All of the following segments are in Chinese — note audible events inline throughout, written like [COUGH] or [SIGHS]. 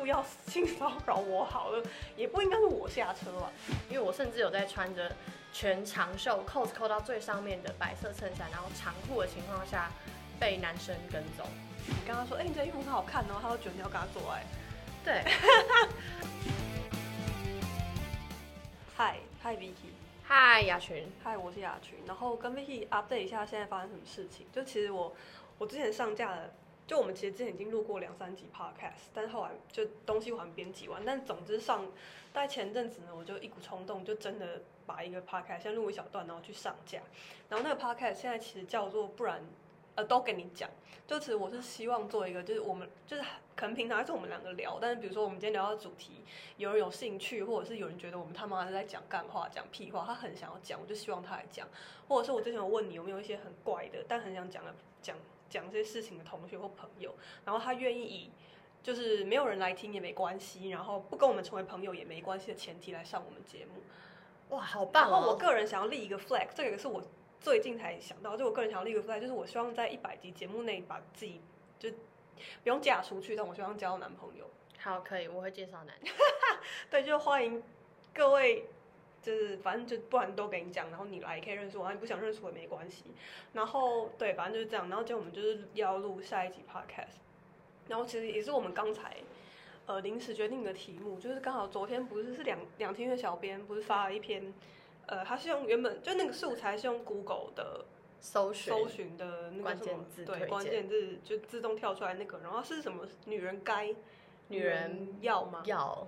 妇要性骚扰我好了，也不应该是我下车吧？因为我甚至有在穿着全长袖，扣子扣到最上面的白色衬衫，然后长裤的情况下被男生跟踪。你跟他说，哎、你这衣服很好看哦，他都觉得你要跟他做爱。对，嗨嗨，Vicky，嗨，雅群，嗨，我是雅群。然后跟 Vicky update 一下现在发生什么事情。就其实我我之前上架了，就我们其实之前已经录过两三集 podcast，但是后来就东西我还编辑完。但总之上大概前阵子呢，我就一股冲动，就真的把一个 podcast 先录一小段，然后去上架。然后那个 podcast 现在其实叫做不然。呃，都给你讲，就其实我是希望做一个，就是我们就是可能平常还是我们两个聊，但是比如说我们今天聊到主题，有人有兴趣，或者是有人觉得我们他妈是在讲干话、讲屁话，他很想要讲，我就希望他来讲，或者是我之前有问你有没有一些很怪的，但很想讲的讲讲这些事情的同学或朋友，然后他愿意以就是没有人来听也没关系，然后不跟我们成为朋友也没关系的前提来上我们节目。哇，好棒然后我哦！个人想要立一个 flag，这个也是我最近才想到，就我个人想要立一个 flag，就是我希望在一百集节目内把自己就不用嫁出去，但我希望交到男朋友。好，可以，我会介绍男。[LAUGHS] 对，就欢迎各位，就是反正就不然都给你讲，然后你来也可以认识我，然后你不想认识我也没关系。然后对，反正就是这样。然后今天我们就是要录下一集 podcast，然后其实也是我们刚才。呃，临时决定的题目就是刚好昨天不是是两两天的小编不是发了一篇，呃，他是用原本就那个素材是用 Google 的搜寻搜寻的那个关什么键字对关键字就自动跳出来那个，然后是什么女人该女人要吗？要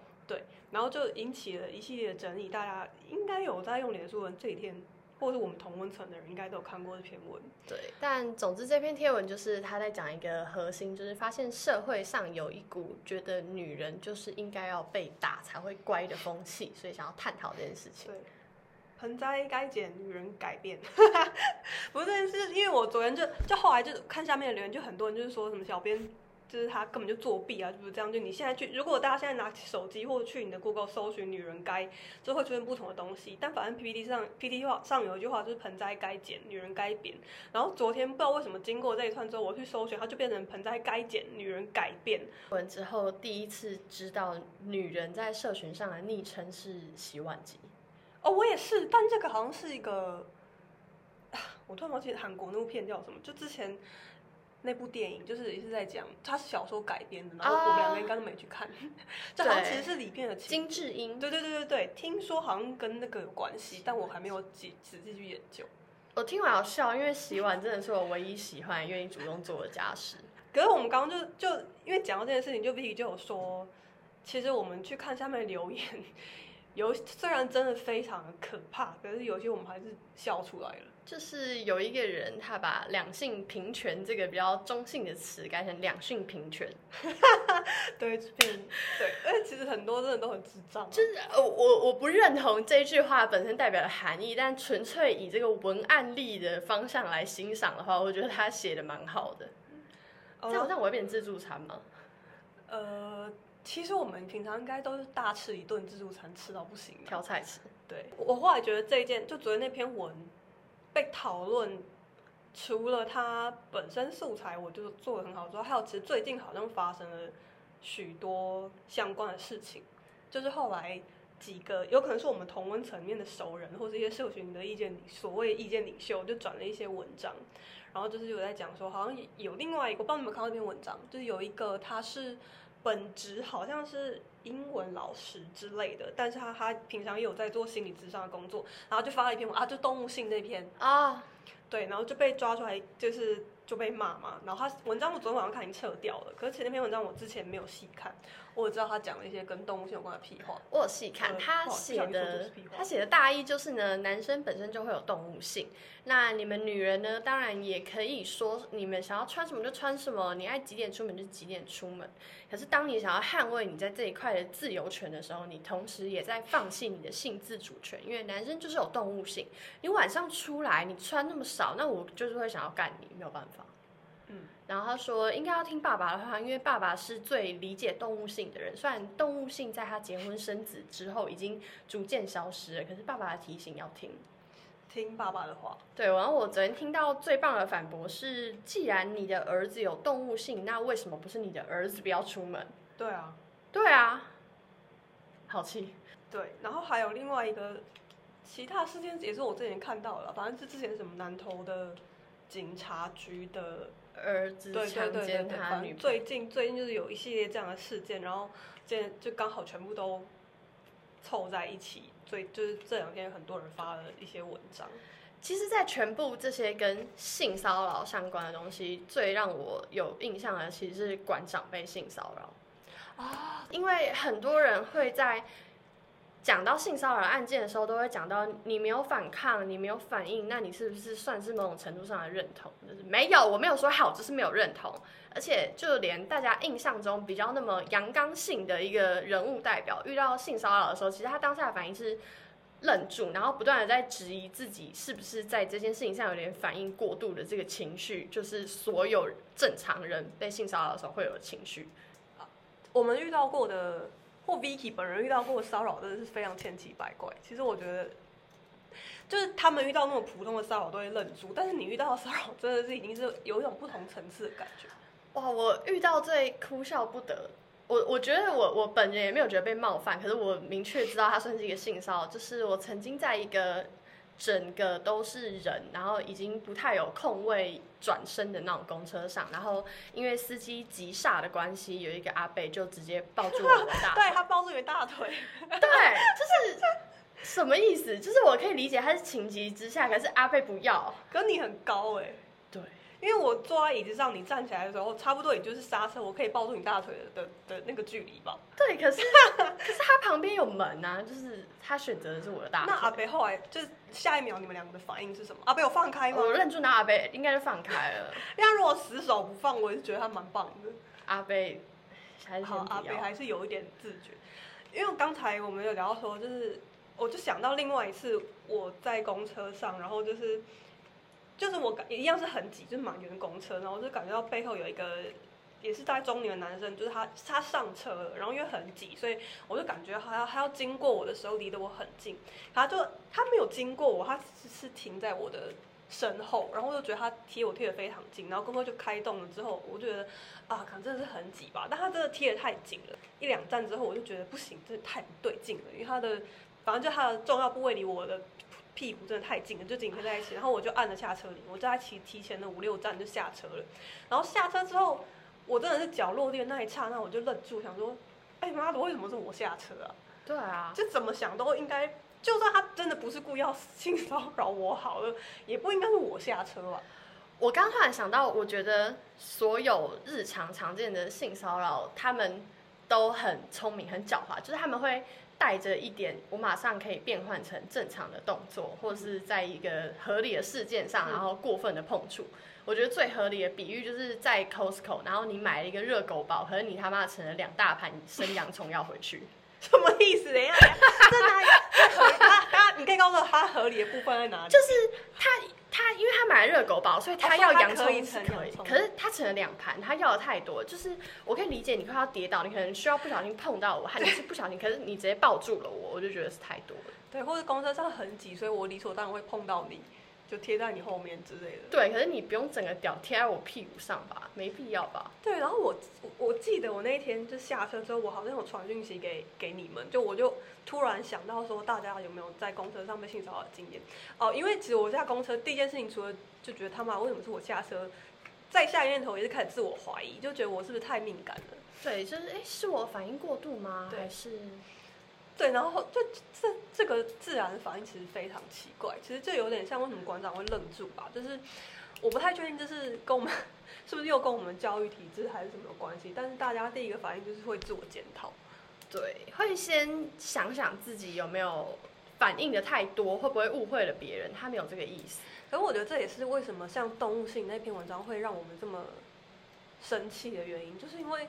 然后就引起了一系列的争议，大家应该有在用脸书文这几天，或者是我们同温层的人应该都有看过这篇文。对，但总之这篇贴文就是他在讲一个核心，就是发现社会上有一股觉得女人就是应该要被打才会乖的风气，所以想要探讨这件事情。对，盆栽该剪，女人改变。[LAUGHS] 不是是，因为我昨天就就后来就看下面的留言，就很多人就是说什么小编。就是他根本就作弊啊，就是这样。就你现在去，如果大家现在拿起手机或者去你的 Google 搜寻“女人该”，就会出现不同的东西。但反正 PPT 上 PPT 话上有一句话就是“盆栽该剪，女人该扁”。然后昨天不知道为什么经过这一串之后，我去搜寻，它就变成“盆栽该剪，女人改变”。文之后第一次知道女人在社群上的昵称是洗碗机。哦，我也是，但这个好像是一个，啊 [SIGHS] 我突然忘记韩国那部片叫什么，就之前那部电影，就是也是在讲，它是小说改编的，然后我们两个应该都没去看，[LAUGHS] 这好像其实是里面的情金智英，对对对对对，听说好像跟那个有关系，但我还没有仔仔细去研究。我听完好笑，因为洗碗真的是我唯一喜欢、愿意主动做的家事。可是我们刚刚就就因为讲到这件事情，就 Vicky 就有说，其实我们去看下面的留言，[LAUGHS] 有虽然真的非常的可怕，可是有些我们还是笑出来了。就是有一个人，他把两性平权这个比较中性的词改成两性平权，[LAUGHS] 对，变对，其实很多真的都很智障啊、就是呃我我不认同这句话本身代表的含义，但纯粹以这个文案力的方向来欣赏的话，我觉得他写的蛮好的。这样呃这样我会变自助餐吗？呃，其实我们平常应该都是大吃一顿自助餐，吃到不行。挑菜吃，对，我后来觉得这一件，就昨天那篇文被讨论，除了它本身素材我就做的很好之外，还有其实最近好像发生了许多相关的事情，就是后来几个有可能是我们同温层面的熟人，或是一些社群的意见所谓意见领袖，就转了一些文章，然后就是有在讲说，好像有另外一个，我不知道你们看到这篇文章，就是有一个他是本职好像是英文老师之类的，但是他他平常也有在做心理咨商的工作，然后就发了一篇文啊，就动物性那篇，啊，对，然后就被抓出来，就是就被骂嘛。然后他文章我昨天晚上看已经撤掉了，可是前那篇文章我之前没有细看，我只知道他讲了一些跟动物性有关的屁话。我有细看，呃他写的他写的大意就是呢，男生本身就会有动物性，那你们女人呢，当然也可以说你们想要穿什么就穿什么，你爱几点出门就几点出门。可是当你想要捍卫你在这一块的自由权的时候，你同时也在放弃你的性自主权，因为男生就是有动物性。你晚上出来你穿那么少，那我就是会想要干你，没有办法。嗯，然后他说应该要听爸爸的话，因为爸爸是最理解动物性的人。虽然动物性在他结婚生子之后已经逐渐消失了，可是爸爸的提醒要听。听爸爸的话，对，然后我昨天听到最棒的反驳是：既然你的儿子有动物性，那为什么不是你的儿子不要出门？对啊，对啊，好气。对，然后还有另外一个其他事件，也是我之前看到了，反正是之前什么南投的警察局的儿子强奸他女朋友，最近最近就是有一系列这样的事件，然后这就刚好全部都凑在一起，所以就是这两天很多人发了一些文章。其实，在全部这些跟性骚扰相关的东西，最让我有印象的其实是馆长被性骚扰啊，因为很多人会在讲到性骚扰案件的时候，都会讲到你没有反抗，你没有反应，那你是不是算是某种程度上的认同？就是没有，我没有说好，只是没有认同。而且，就连大家印象中比较那么阳刚性的一个人物代表，遇到性骚扰的时候，其实他当下的反应是。愣住，然后不断的在质疑自己是不是在这件事情上有点反应过度的这个情绪，就是所有正常人被性骚扰的时候会有的情绪。我们遇到过的，或 Vicky 本人遇到过的骚扰，真的是非常千奇百怪。其实我觉得，就是他们遇到那种普通的骚扰都会愣住，但是你遇到的骚扰真的是已经是有一种不同层次的感觉。哇，我遇到最哭笑不得。我我觉得我我本人也没有觉得被冒犯，可是我明确知道他算是一个性骚扰。就是我曾经在一个整个都是人，然后已经不太有空位转身的那种公车上，然后因为司机急刹的关系，有一个阿贝就直接抱住了我的大腿，[LAUGHS] 对他抱住你的大腿，[LAUGHS] 对，就是什么意思？就是我可以理解他是情急之下，可是阿贝不要，可你很高哎、对。因为我坐在椅子上，你站起来的时候，差不多也就是刹车，我可以抱住你大腿的的的那个距离吧。对，可是 [LAUGHS] 可是他旁边有门啊，就是他选择的是我的大腿。那阿北后来就是下一秒你们两个的反应是什么？阿北有放开吗？我认住那阿北应该是放开了。[LAUGHS] 因为他如果死手不放，我也是觉得他蛮棒的。阿北还是好，阿。北还是有一点自觉。因为刚才我们有聊到说，就是我就想到另外一次我在公车上，然后就是就是我感一样是很挤，就是满员公车，然后我就感觉到背后有一个也是大中年的男生，就是他他上车了，然后因为很挤，所以我就感觉他要他要经过我的时候离得我很近，他就他没有经过我，他只是停在我的身后，然后我就觉得他贴我贴得非常近，然后公车就开动了之后，我就觉得啊，可能真的是很挤吧，但他真的贴得太紧了，一两站之后我就觉得不行，这太不对劲了，因为他的反正就他的重要部位离我的屁股真的太近了，就紧贴在一起，然后我就按了下车铃，我在提提前的五六站就下车了，然后下车之后，我真的是脚落地的那一刹那，我就愣住，想说，哎妈的，为什么是我下车啊？对啊，就怎么想都应该，就算他真的不是故意要性骚扰我好了，也不应该是我下车吧？我刚突然想到，我觉得所有日常常见的性骚扰，他们都很聪明、很狡猾，就是他们会带着一点，我马上可以变换成正常的动作，或是在一个合理的事件上，嗯然后过分的碰触。我觉得最合理的比喻就是在 Costco，然后你买了一个热狗堡，可是你他妈盛了两大盘生洋葱要回去。[LAUGHS] 什么意思？等一下，等一下这哪里？他他，你可以告诉我他合理的部分在哪里？就是他他，因为他买了热狗堡，所以他要洋葱可以，可是他盛了两盘，他要的太多，就是我可以理解你快要跌倒，你可能需要不小心碰到我，还你是不小心，可是你直接抱住了我，我就觉得是太多了。对，或者公车上很挤，所以我理所当然会碰到你，就贴在你后面之类的。对，可是你不用整个屌贴在我屁股上吧，没必要吧？对，然后我我我记得我那一天就下车之后，我好像有传讯息给给你们，就我就突然想到说，大家有没有在公车上被性骚扰的经验？哦，因为其实我下公车第一件事情，除了就觉得他妈为什么是我下车，再下一个念头也是开始自我怀疑，就觉得我是不是太敏感了？对，就是哎，是我反应过度吗？对还是对，然后就这这个自然反应其实非常奇怪，其实这有点像为什么馆长会愣住吧，就是我不太确定这是跟我们是不是又跟我们教育体制还是什么有关系，但是大家第一个反应就是会自我检讨。对，会先想想自己有没有反应的太多，会不会误会了别人？他没有这个意思。可是我觉得这也是为什么像动物性那篇文章会让我们这么生气的原因，就是因为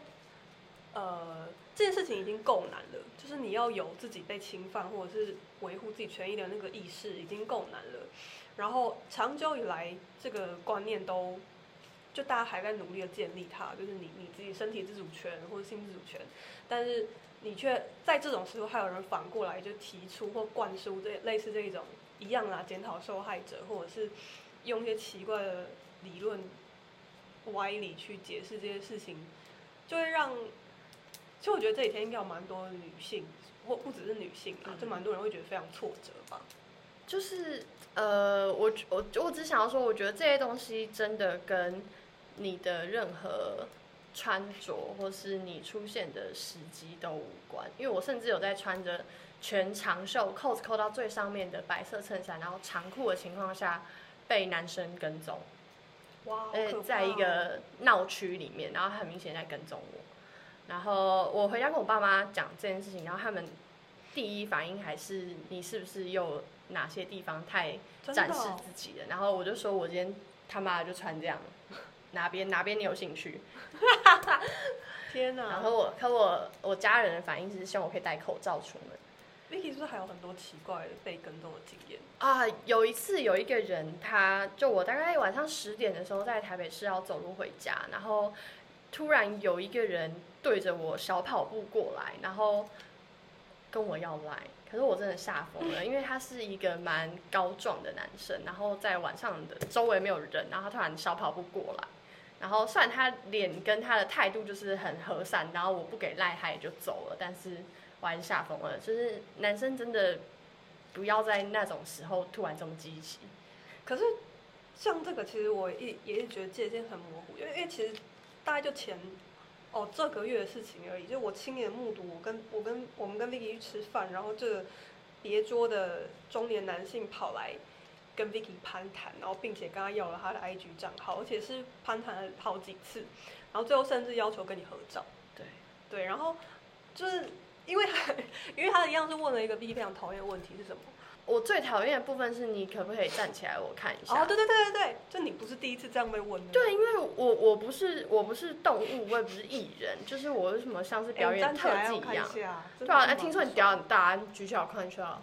呃这件事情已经够难了，就是你要有自己被侵犯或者是维护自己权益的那个意识已经够难了，然后长久以来这个观念都就大家还在努力的建立它，就是你你自己身体自主权或者性自主权，但是你却在这种时候还有人反过来就提出或灌输这类似这种一样啦，检讨受害者，或者是用一些奇怪的理论歪理去解释这些事情，就会让其实我觉得这几天应该有蛮多女性，或不只是女性啊，嗯就蛮多人会觉得非常挫折吧。就是呃，我我我只想要说，我觉得这些东西真的跟你的任何穿着或是你出现的时机都无关。因为我甚至有在穿着全长袖、扣子扣到最上面的白色衬衫，然后长裤的情况下被男生跟踪，哇，好而且在一哦个闹区里面，然后很明显在跟踪我。然后我回家跟我爸妈讲这件事情，然后他们第一反应还是你是不是又哪些地方太展示自己了？然后我就说我今天他妈就穿这样，[LAUGHS] 哪边哪边你有兴趣？[LAUGHS] 天哪！然后我可我我家人的反应是希望我可以戴口罩出门。Vicky 是不是还有很多奇怪的被跟踪的经验？啊，有一次有一个人，他就我大概晚上十点的时候在台北市要走路回家，然后突然有一个人对着我小跑步过来，然后跟我要来，可是我真的吓疯了，因为他是一个蛮高壮的男生，然后在晚上的周围没有人，然后他突然小跑步过来。然后虽然他脸跟他的态度就是很和善，然后我不给赖他也就走了，但是我还是吓疯了。就是男生真的不要在那种时候突然这么积极。可是像这个，其实我一也是觉得界限很模糊，因为因为其实大概就前哦这个月的事情而已，就我亲眼目睹，我跟我跟我们跟 Vicky 去吃饭，然后这个别桌的中年男性跑来跟 Vicky 攀谈，然后并且跟他要了他的 IG 账号，而且是攀谈了好几次，然后最后甚至要求跟你合照。对，对，然后就是因为他 [LAUGHS] 因为他一样是问了一个 Vicky 非常讨厌的问题是什么？我最讨厌的部分是你可不可以站起来我看一下？哦，对对对对对，就你不是第一次这样被问的。对，因为我我不是我不是动物，我也不是艺人，就是我为什么像是哎表演特技一样？对啊，哎，听说你屌很大，你举起来我看一下。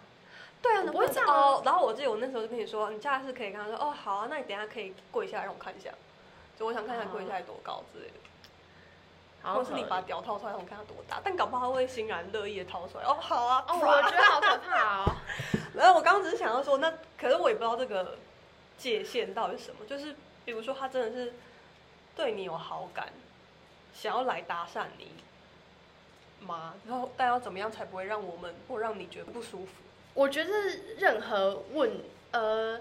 对啊，我不会这样啊哦。然后我记得我那时候就跟你说，你下次可以跟他说，哦，好啊，那你等一下可以跪下来让我看一下，就我想看一下跪下来多高之类的，好或是你把屌掏出来让我看它多大，但搞不好他会欣然乐意的掏出来，哦，好啊，哦，[LAUGHS] 我觉得好可怕哦。[LAUGHS] 然后我刚刚只是想要说，那可是我也不知道这个界限到底是什么，就是比如说他真的是对你有好感，想要来搭讪你吗？然后但要怎么样才不会让我们或让你觉得不舒服？我觉得任何问呃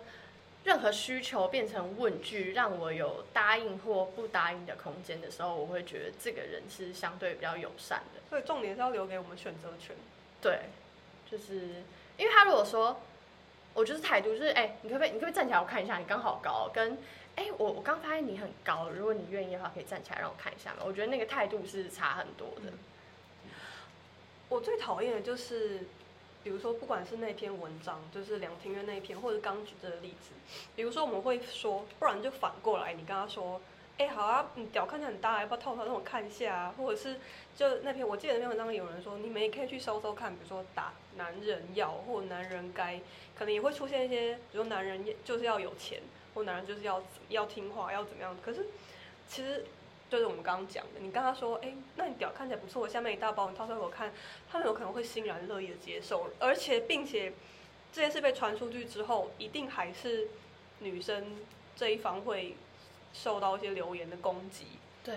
任何需求变成问句，让我有答应或不答应的空间的时候，我会觉得这个人是相对比较友善的。所以重点是要留给我们选择权。对，就是因为他如果说，我就是态度就是，哎、你可不可以，你可不可以站起来我看一下，你刚好高，跟，哎、我我刚发现你很高，如果你愿意的话，可以站起来让我看一下嘛？我觉得那个态度是差很多的。我最讨厌的就是，比如说不管是那篇文章，就是梁庭院那一篇，或者刚举这个例子，比如说我们会说，不然就反过来，你跟他说，哎、好啊，你屌看起来很大，要不要套出来让我看一下啊？或者是就那篇，我记得那篇文章有人说，你们也可以去搜搜看，比如说打男人要或男人该，可能也会出现一些，比如说男人就是要有钱，或男人就是要要听话，要怎么样？可是其实。就是我们刚刚讲的，你跟他说，哎、那你屌看起来不错，下面一大包，你掏出来我看，他们有可能会欣然乐意的接受，而且并且这件事被传出去之后，一定还是女生这一方会受到一些留言的攻击。对，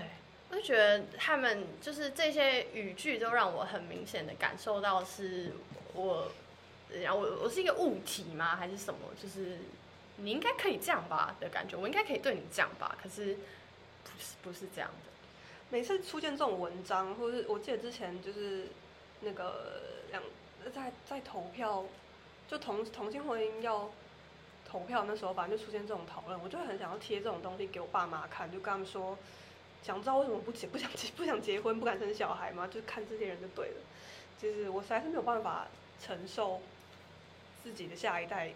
我就觉得他们就是这些语句都让我很明显的感受到是我，然后我我是一个物体吗？还是什么？就是你应该可以这样吧的感觉，我应该可以对你这样吧？可是不是不是这样的。每次出现这种文章，或是我记得之前就是那个两在在投票，就同同性婚姻要投票那时候，反正就出现这种讨论，我就很想要贴这种东西给我爸妈看，就跟他们说，想知道为什么不结 [LAUGHS] 不想结不想结婚不敢生小孩吗？就看这些人就对了。就是我实在是没有办法承受自己的下一代，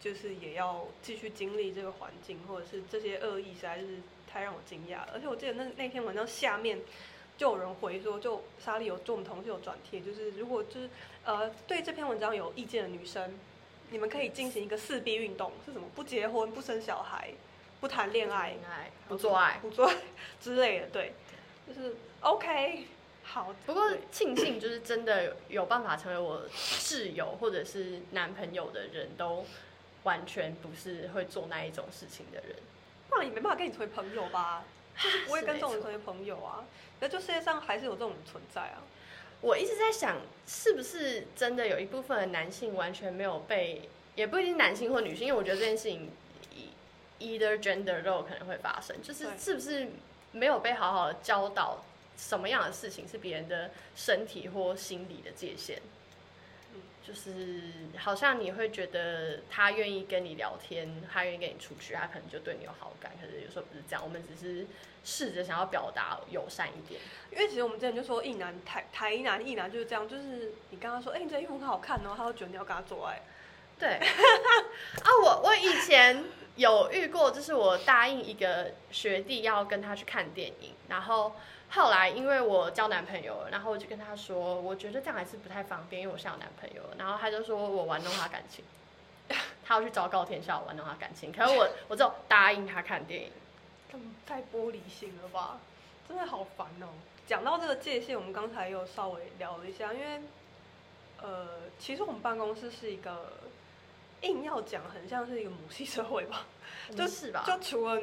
就是也要继续经历这个环境，或者是这些恶意，实在是太让我惊讶了。而且我记得那那篇文章下面就有人回说，就莎莉有就我们同事有转贴，就是如果就是呃对这篇文章有意见的女生，你们可以进行一个四 B 运动，是什么？不结婚，不生小孩，不谈恋爱，爱不做爱。不做爱之类的，对，就是 OK，好。不过庆幸就是真的有有办法成为我室友或者是男朋友的人都完全不是会做那一种事情的人。不然也没办法跟你成为朋友吧？就是不会跟这种人成为朋友啊。那就世界上还是有这种存在啊。我一直在想，是不是真的有一部分的男性完全没有被，也不一定男性或女性，因为我觉得这件事情，e-，either gender 都有可能会发生，就是是不是没有被好好的教导什么样的事情是别人的身体或心理的界限。嗯就是好像你会觉得他愿意跟你聊天，他愿意跟你出去，他可能就对你有好感。可是有时候不是这样，我们只是试着想要表达友善一点。因为其实我们之前就说，一男台台男一男就是这样，就是你跟他说，哎、你这衣服很好看哦，他会觉得你要跟他做爱。对，[LAUGHS] 啊，我我以前有遇过，就是我答应一个学弟要跟他去看电影，然后后来因为我交男朋友了，然后我就跟他说，我觉得这样还是不太方便，因为我现在有男朋友了，然后他就说我玩弄他感情，[LAUGHS] 他要去昭告天下我玩弄他感情，可是我我只有答应他看电影，太玻璃心了吧，真的好烦哦。讲到这个界限，我们刚才又稍微聊了一下，因为呃，其实我们办公室是一个硬要讲，很像是一个母系社会吧。就是吧？就除了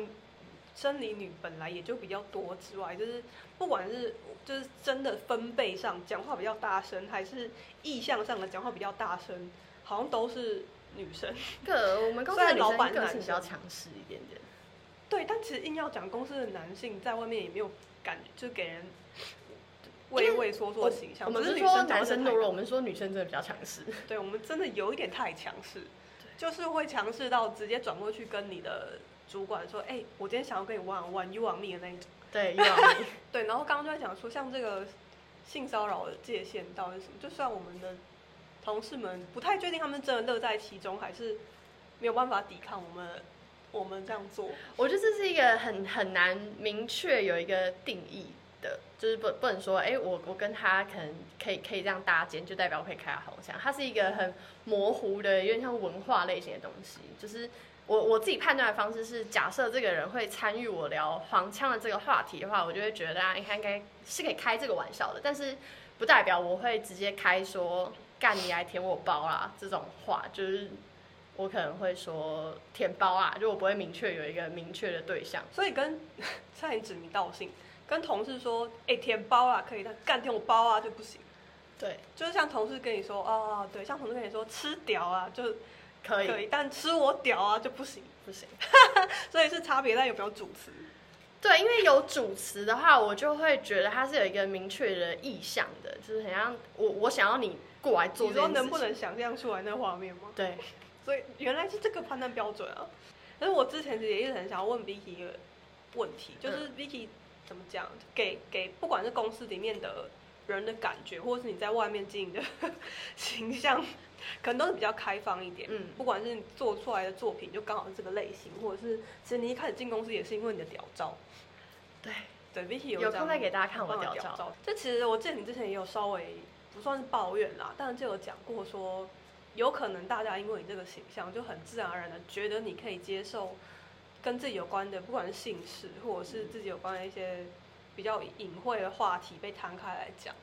生理女本来也就比较多之外，就是不管是就是真的分贝上讲话比较大声，还是意向上的讲话比较大声，好像都是女生。个我们公司 [LAUGHS] 虽的老板是生个性比较强势一点点。对，但其实硬要讲公司的男性在外面也没有感觉，就给人畏畏缩缩的形象。我们是说男生讲话真的太生懦弱，我们说女生真的比较强势。对我们真的有一点太强势，就是会强势到直接转过去跟你的主管说：“哎、我今天想要跟你 one on one，you on me 的那一种。[LAUGHS] 对，又要你。[LAUGHS] ”对，然后刚刚就在讲说，像这个性骚扰的界限到底是什么？就算我们的同事们不太确定他们真的乐在其中，还是没有办法抵抗我们我们这样做。[LAUGHS] 我觉得这是一个很很难明确有一个定义的，就是不不能说，哎、我我跟他可能可以可以这样搭肩，就代表我可以开他红腔。它是一个很模糊的，有点像文化类型的东西。就是我我自己判断的方式是，假设这个人会参与我聊黄腔的这个话题的话，我就会觉得啊，应该应该是可以开这个玩笑的，但是不代表我会直接开说干你来舔我包啊这种话，就是。我可能会说舔包啊，就我不会明确有一个明确的对象。所以跟 [LAUGHS] 差点指名道姓，跟同事说：“哎、舔包啊，可以，但干舔我包啊就不行。”对，就是像同事跟你说：“哦，对，像同事跟你说吃屌啊就可以，可以，但吃我屌啊就不行。不行。[LAUGHS] ”所以是差别但有没有主词。对，因为有主词的话，我就会觉得它是有一个明确的意向的，就是很像我我想要你过来做你这件事情。说能不能想象出来那画面吗？对，[LAUGHS] 所以原来是这个判断标准啊。可是我之前其实也一直很想要问 Vicky 一个问题，就是 Vicky 怎么讲，给给不管是公司里面的人的感觉，或者是你在外面经营的 [LAUGHS] 形象，可能都是比较开放一点。嗯不管是你做出来的作品就刚好是这个类型，或者是其实你一开始进公司也是因为你的屌照。对，对，Vicky 有有空再给大家看我的屌照。这其实我记得你之前也有稍微不算是抱怨啦，但是就有讲过说，有可能大家因为你这个形象，就很自然而然的觉得你可以接受跟自己有关的，不管是姓氏或者是自己有关的一些比较隐晦的话题被摊开来讲，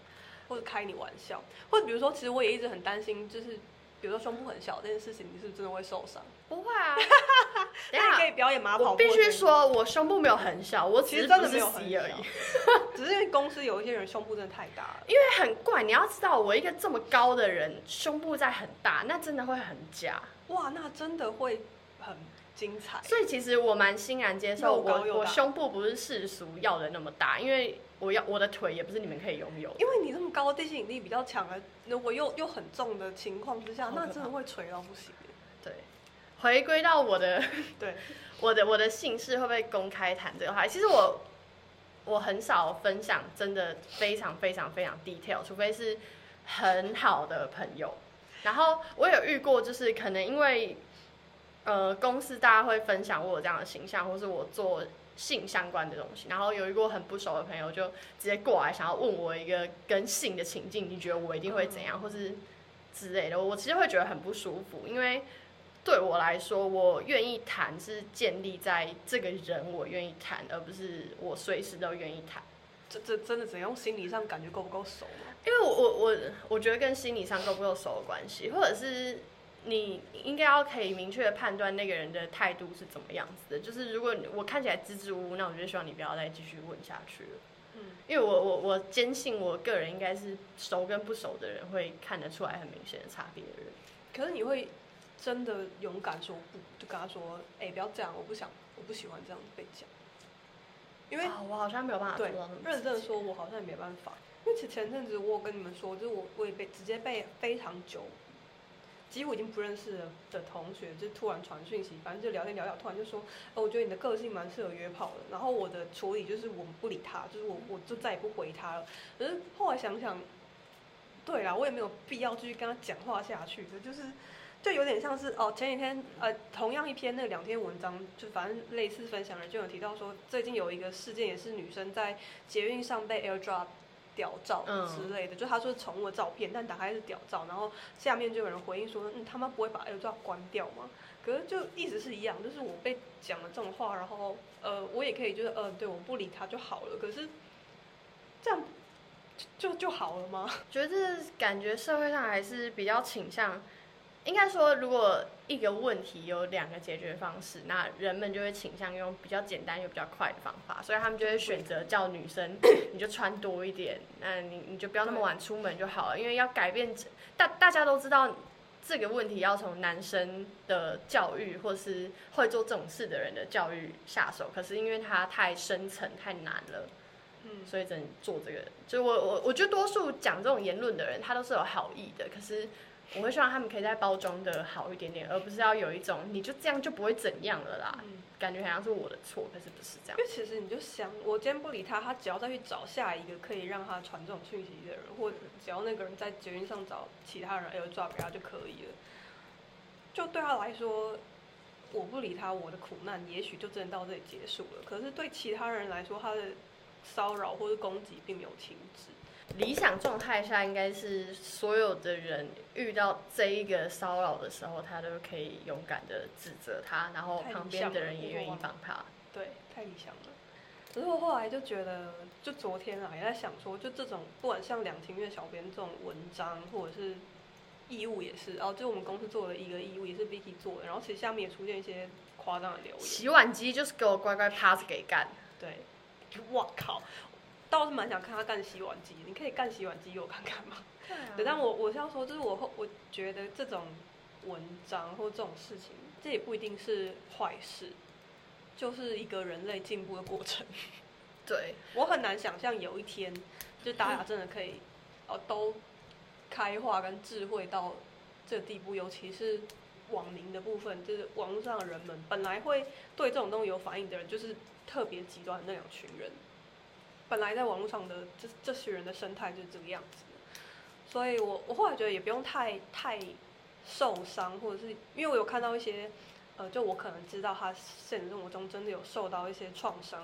或者开你玩笑，或者比如说，其实我也一直很担心，就是比如说胸部很小这件事情，你是不是真的会受伤？不会啊。[LAUGHS] 那你可以，表演马跑我必须说，我胸部没有很小，我其实真的没有很小。[LAUGHS] 只是因为公司有一些人胸部真的太大了。因为很怪，你要知道，我一个这么高的人，胸部在很大，那真的会很假。哇，那真的会很精彩。所以其实我蛮欣然接受我我胸部不是世俗要的那么大，因为我要我的腿也不是你们可以拥有。因为你这么高，地心引力比较强的，如果又又很重的情况之下，那真的会垂到不行耶。对，回归到我的 [LAUGHS] 对，[LAUGHS] 我的我的姓氏会不会公开谈这个话题？其实我我很少分享，真的非常非常非常 detail，除非是很好的朋友。然后我有遇过，就是可能因为呃公司大家会分享我有这样的形象，或是我做性相关的东西，然后有一过很不熟的朋友就直接过来想要问我一个跟性的情境，你觉得我一定会怎样，或是之类的，我其实会觉得很不舒服，因为对我来说，我愿意谈是建立在这个人我愿意谈，而不是我随时都愿意谈。这这真的只能用心理上感觉够不够熟吗？因为我我我我觉得跟心理上够不够熟有关系，或者是你应该要可以明确的判断那个人的态度是怎么样子的。就是如果我看起来支支吾吾，那我就希望你不要再继续问下去了。嗯，因为我我我坚信我个人应该是熟跟不熟的人会看得出来很明显的差别的人。可是你会真的勇敢说不，就跟他说，哎、不要这样，我不想，我不喜欢这样被讲。因为啊，我好像没有办法做对到那么认真的说，我好像也没办法。因为前前阵子我有跟你们说，就是我我也被直接被非常久，几乎已经不认识的的同学，就突然传讯息，反正就聊天聊聊，突然就说，哦，我觉得你的个性蛮适合约炮的。然后我的处理就是我们不理他，就是我我就再也不回他了。可是后来想想，对啦，我也没有必要继续跟他讲话下去，就是。就有点像是哦，前几天呃，同样一篇那两篇文章，就反正类似分享的就有提到说，最近有一个事件也是女生在捷运上被 AirDrop 屌照嗯之类的，就他说是宠物的照片，但打开是屌照，然后下面就有人回应说，嗯，他妈不会把 AirDrop 关掉吗？可是就意思是一样，就是我被讲了这种话，然后呃，我也可以就是呃，对，我不理他就好了。可是这样就就就好了吗？觉得感觉社会上还是比较倾向，应该说，如果一个问题有两个解决方式，那人们就会倾向用比较简单又比较快的方法，所以他们就会选择叫女生 [CLEARS THROAT] 你就穿多一点，那你你就不要那么晚出门就好了，因为要改变大大家都知道。这个问题要从男生的教育，或是会做这种事的人的教育下手，可是因为它太深层、太难了，嗯，所以只能做这个。就我我我觉得多数讲这种言论的人，他都是有好意的，可是我会希望他们可以再包装的好一点点，而不是要有一种你就这样就不会怎样了啦，嗯感觉好像是我的错，可是不是这样因。为其实你就想，我今天不理他，他只要再去找下一个可以让他传这种讯息的人，或者只要那个人在捷运上找其他人 AirDrop 给他就可以了。就对他来说，我不理他，我的苦难也许就真的到这里结束了。可是对其他人来说，他的骚扰或是攻击并没有停止。理想状态下，应该是所有的人遇到这一个骚扰的时候，他都可以勇敢的指责他，然后旁边的人也愿意帮他。对，太理想了。可是我后来就觉得，就昨天啊，也在想说，就这种不管像两情月小编这种文章，或者是义务也是，然后就我们公司做的一个义务，也是 Vicky 做的，然后其实下面也出现一些夸张的留言。洗碗机就是给我乖乖趴着给干。对，我靠，倒是蛮想看他干洗碗机，你可以干洗碗机给我看看吗？对啊对，但我我是要说，就是我后我觉得这种文章或这种事情，这也不一定是坏事，就是一个人类进步的过程。[LAUGHS] 对，我很难想象有一天，就大家真的可以，呃，都开化跟智慧到这个地步，尤其是网民的部分，就是网络上的人们本来会对这种东西有反应的人，就是特别极端的那两群人。本来在网络上的这这些人的生态就是这个样子，所以我我后来觉得也不用太太受伤，或者是因为我有看到一些，呃，就我可能知道他现实生活中真的有受到一些创伤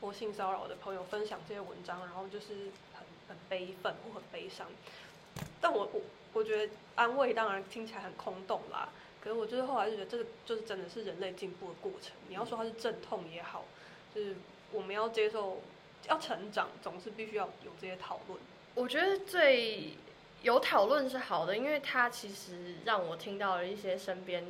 或性骚扰的朋友分享这些文章，然后就是很很悲愤或很悲伤。但我我我觉得安慰当然听起来很空洞啦，可是我就是后来就觉得这个就是真的是人类进步的过程。你要说它是阵痛也好，就是我们要接受要成长，总是必须要有这些讨论。我觉得最有讨论是好的，因为它其实让我听到了一些身边，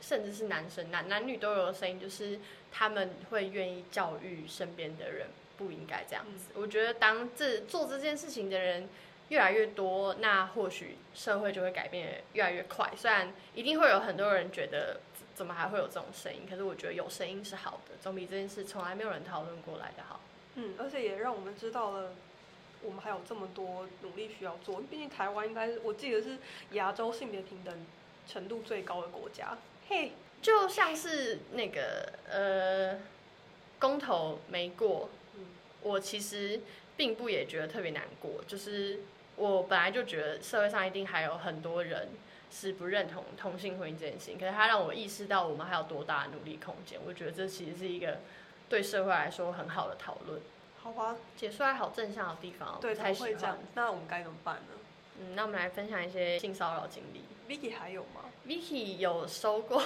甚至是男生男男女都有的声音，就是他们会愿意教育身边的人不应该这样子。我觉得当这做这件事情的人越来越多，那或许社会就会改变得越来越快。虽然一定会有很多人觉得怎怎么还会有这种声音，可是我觉得有声音是好的，总比这件事从来没有人讨论过来的好。嗯，而且也让我们知道了，我们还有这么多努力需要做。毕竟台湾应该是我记得是亚洲性别平等程度最高的国家。嘿，就像是那个呃，公投没过，嗯我其实并不也觉得特别难过，就是我本来就觉得社会上一定还有很多人是不认同同性婚姻这件事情，可是它让我意识到我们还有多大的努力空间，我觉得这其实是一个对社会来说很好的讨论。好吧，解出来好正向的地方，对，我不太喜怎么会这样欢。？那我们该怎么办呢嗯，那我们来分享一些性骚扰经历。？Vicky 还有吗？Vicky 有收过，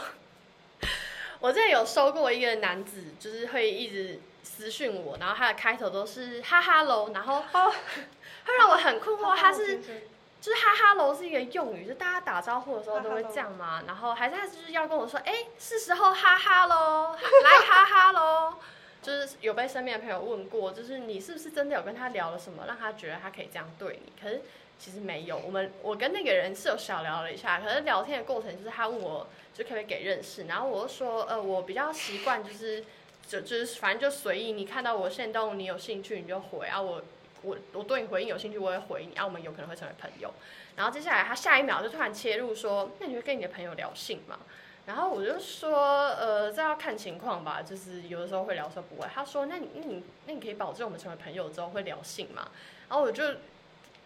[LAUGHS] 我之前有收过一个男子，就是会一直私讯我，然后他的开头都是哈哈喽，然后哦 [LAUGHS] 会让我很困惑，他是就是哈哈喽是一个用语，就大家打招呼的时候都会这样嘛？然后还是他就是要跟我说，哎，是时候哈哈喽，[LAUGHS] 来哈哈喽。就是有被身边的朋友问过，就是你是不是真的有跟他聊了什么，让他觉得他可以这样对你？可是其实没有。我们我跟那个人是有小聊了一下，可是聊天的过程就是他问我，就可不可以给认识，然后我就说，呃，我比较习惯就是就就是反正就随意，你看到我现动，你有兴趣你就回啊，我我我对你回应有兴趣，我会回你，啊，我们有可能会成为朋友。然后接下来他下一秒就突然切入说，那你会跟你的朋友聊性吗？然后我就说，呃，这要看情况吧，就是有的时候会聊，说不会。他说，那你那你那你可以保证我们成为朋友之后会聊性吗？然后我就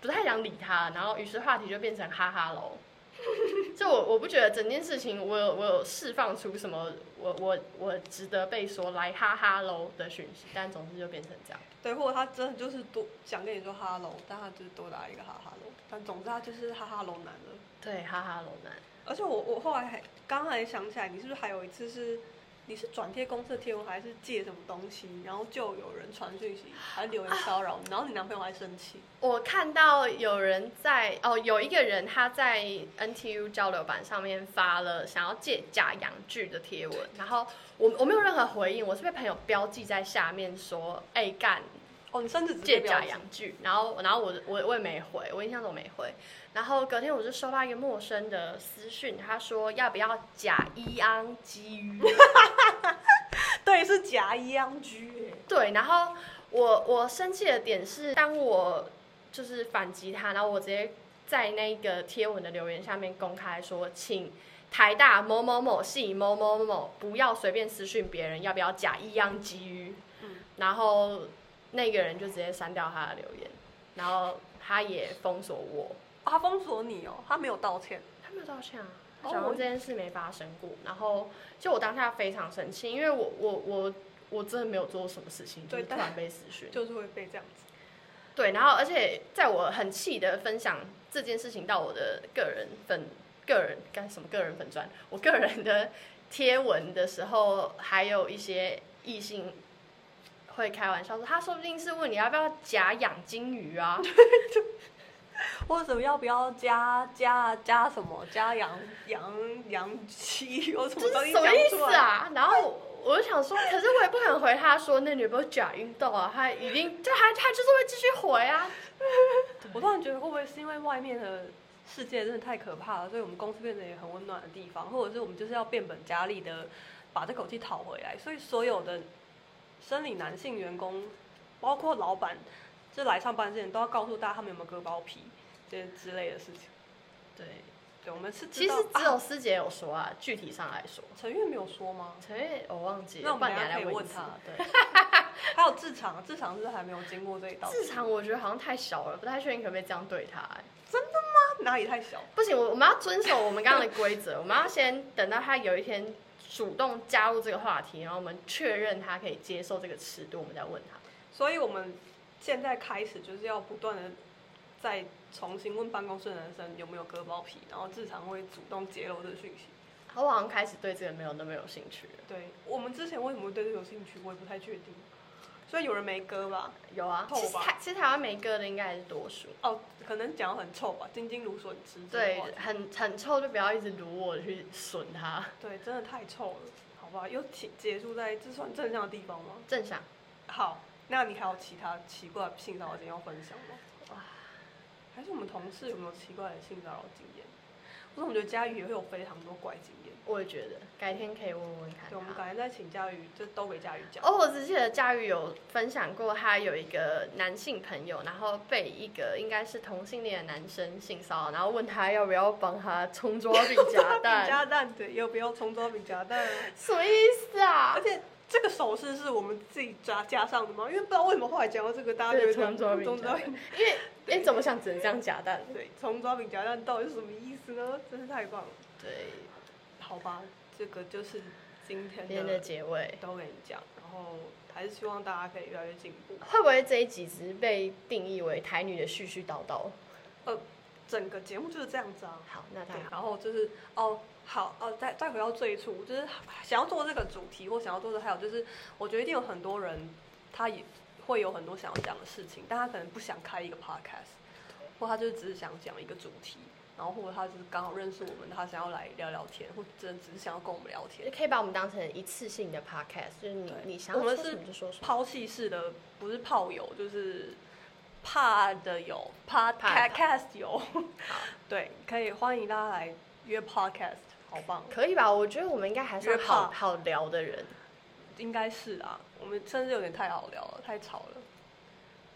不太想理他，然后于是话题就变成哈哈喽。[LAUGHS] 就我我不觉得整件事情我有我有释放出什么我我我值得被说来哈哈喽的讯息，但总之就变成这样。对，或者他真的就是多想跟你说哈喽，但他就是多打一个哈哈喽，但总之他就是哈哈喽男了。对，哈哈喽男。而且我我后来还刚才想起来，你是不是还有一次是你是转贴公司的贴文，还是借什么东西，然后就有人传讯息，还留言骚扰，然后你男朋友还生气。我看到有人在哦，有一个人他在 NTU 交流版上面发了想要借假洋剧的贴文，然后我我没有任何回应，我是被朋友标记在下面说，哎干。哦，你甚至借假洋剧，然后然后我我我也没回，我印象中没回。然后隔天我就收到一个陌生的私讯，他说要不要假一安居？[LAUGHS] 对，是假一安居。对，然后我我生气的点是，当我就是反击他，然后我直接在那个贴文的留言下面公开说，请台大某某某系某某某不要随便私讯别人，要不要假伊安居？嗯，然后。那个人就直接删掉他的留言，然后他也封锁我。他封锁你哦，他没有道歉，他没有道歉啊，假装这件事没发生过。然后就我当下非常生气，因为我我我我真的没有做什么事情，就是突然被私讯，就是会被这样子。对，然后而且在我很气的分享这件事情到我的个人粉个人干什么个人粉钻，我个人的贴文的时候，还有一些异性。会开玩笑说，他说不定是问你要不要假养金鱼啊，[LAUGHS] 或者要不要加加加什么加养养养鸡，我什么东西？什么意思啊？然后我就想说，可是我也不可能回他说那女朋友假运动啊，他已经就他他就是会继续回啊。[LAUGHS] 我突然觉得会不会是因为外面的世界真的太可怕了，所以我们公司变成一个很温暖的地方，或者是我们就是要变本加厉的把这口气讨回来，所以所有的。生理男性员工，包括老板，就来上班之前都要告诉大家他们有没有割包皮，这些之类的事情。对，对，我们是其实只有师姐有说啊，具体上来说，陈月没有说吗？陈月我忘记，那我们等下可以问他。对，[LAUGHS] 还有志长，志长是还没有经过这一道。志长我觉得好像太小了，不太确定可不可以这样对他。真的吗？哪里太小？不行，我我们要遵守我们刚刚的规则，[LAUGHS] 我们要先等到他有一天。主动加入这个话题，然后我们确认他可以接受这个尺度，我们再问他。所以，我们现在开始就是要不断的再重新问办公室的男生有没有割包皮，然后日常会主动揭露这个讯息。我好像开始对这个没有那么有兴趣。对我们之前为什么会对这个有兴趣，我也不太确定。所以有人没割吧？有啊，其实台其实台湾没割的应该还是多数。哦，可能讲很臭吧，晶晶芦笋汁。对，很很臭，就不要一直撸我去损它。对，真的太臭了，好不好？又结结束在这算正向的地方吗？正向。好，那你还有其他奇怪性骚扰经验要分享吗？哇，还是我们同事有没有奇怪的性骚扰经验？我总觉得佳宇也会有非常多怪经验。我也觉得，改天可以问问看。对，我们改天再请佳宇，就都给佳宇讲。哦，我只记得佳宇有分享过，他有一个男性朋友，然后被一个应该是同性恋的男生性骚扰，然后问他要不要帮他冲抓饼夹蛋。夹蛋对，要不要冲抓饼夹蛋？[LAUGHS] 什么意思啊？而且这个手势是我们自己加加上的吗？因为不知道为什么后来讲到这个，大家就会葱抓饼夹蛋。因为哎，怎么想只能这样夹蛋？对，葱抓饼夹蛋到底是什么意思呢？真是太棒了。对。好吧，这个就是今天的结尾，都跟你讲，然后还是希望大家可以越来越进步。会不会这一集只是被定义为台女的絮絮叨叨？呃，整个节目就是这样子啊。好，那太好。然后就是哦，好哦，再再回到最初，就是想要做这个主题或想要做的，还有就是，我觉得一定有很多人，他也会有很多想要讲的事情，但他可能不想开一个 podcast，或他就只是想讲一个主题，然后或者他就是刚好认识我们，他想要来聊聊天，或者真的只是想要跟我们聊天你。可以把我们当成一次性的 podcast，就是你你想要我们说什是么就说什么。抛弃式的，不是炮友，就是怕的友怕的，podcast 友。[LAUGHS] [LAUGHS] 对，可以欢迎大家来约 podcast，好棒，可以吧？我觉得我们应该还是好好聊的人，应该是啊。我们甚至有点太好聊了，太吵了。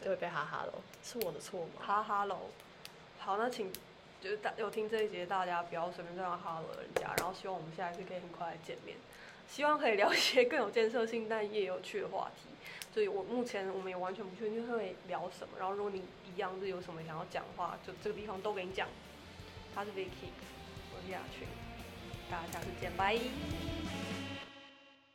就会被哈哈喽，是我的错吗？哈哈喽，好，那请就是大有听这一节，大家不要随便这样哈喽人家，然后希望我们下一次可以很快的见面，希望可以聊一些更有建设性但也有趣的话题。所以我目前我们也完全不确定会聊什么，然后如果你一样是有什么想要讲的话，就这个地方都给你讲。他是 Vicky，我是雅群，大家下次见，拜。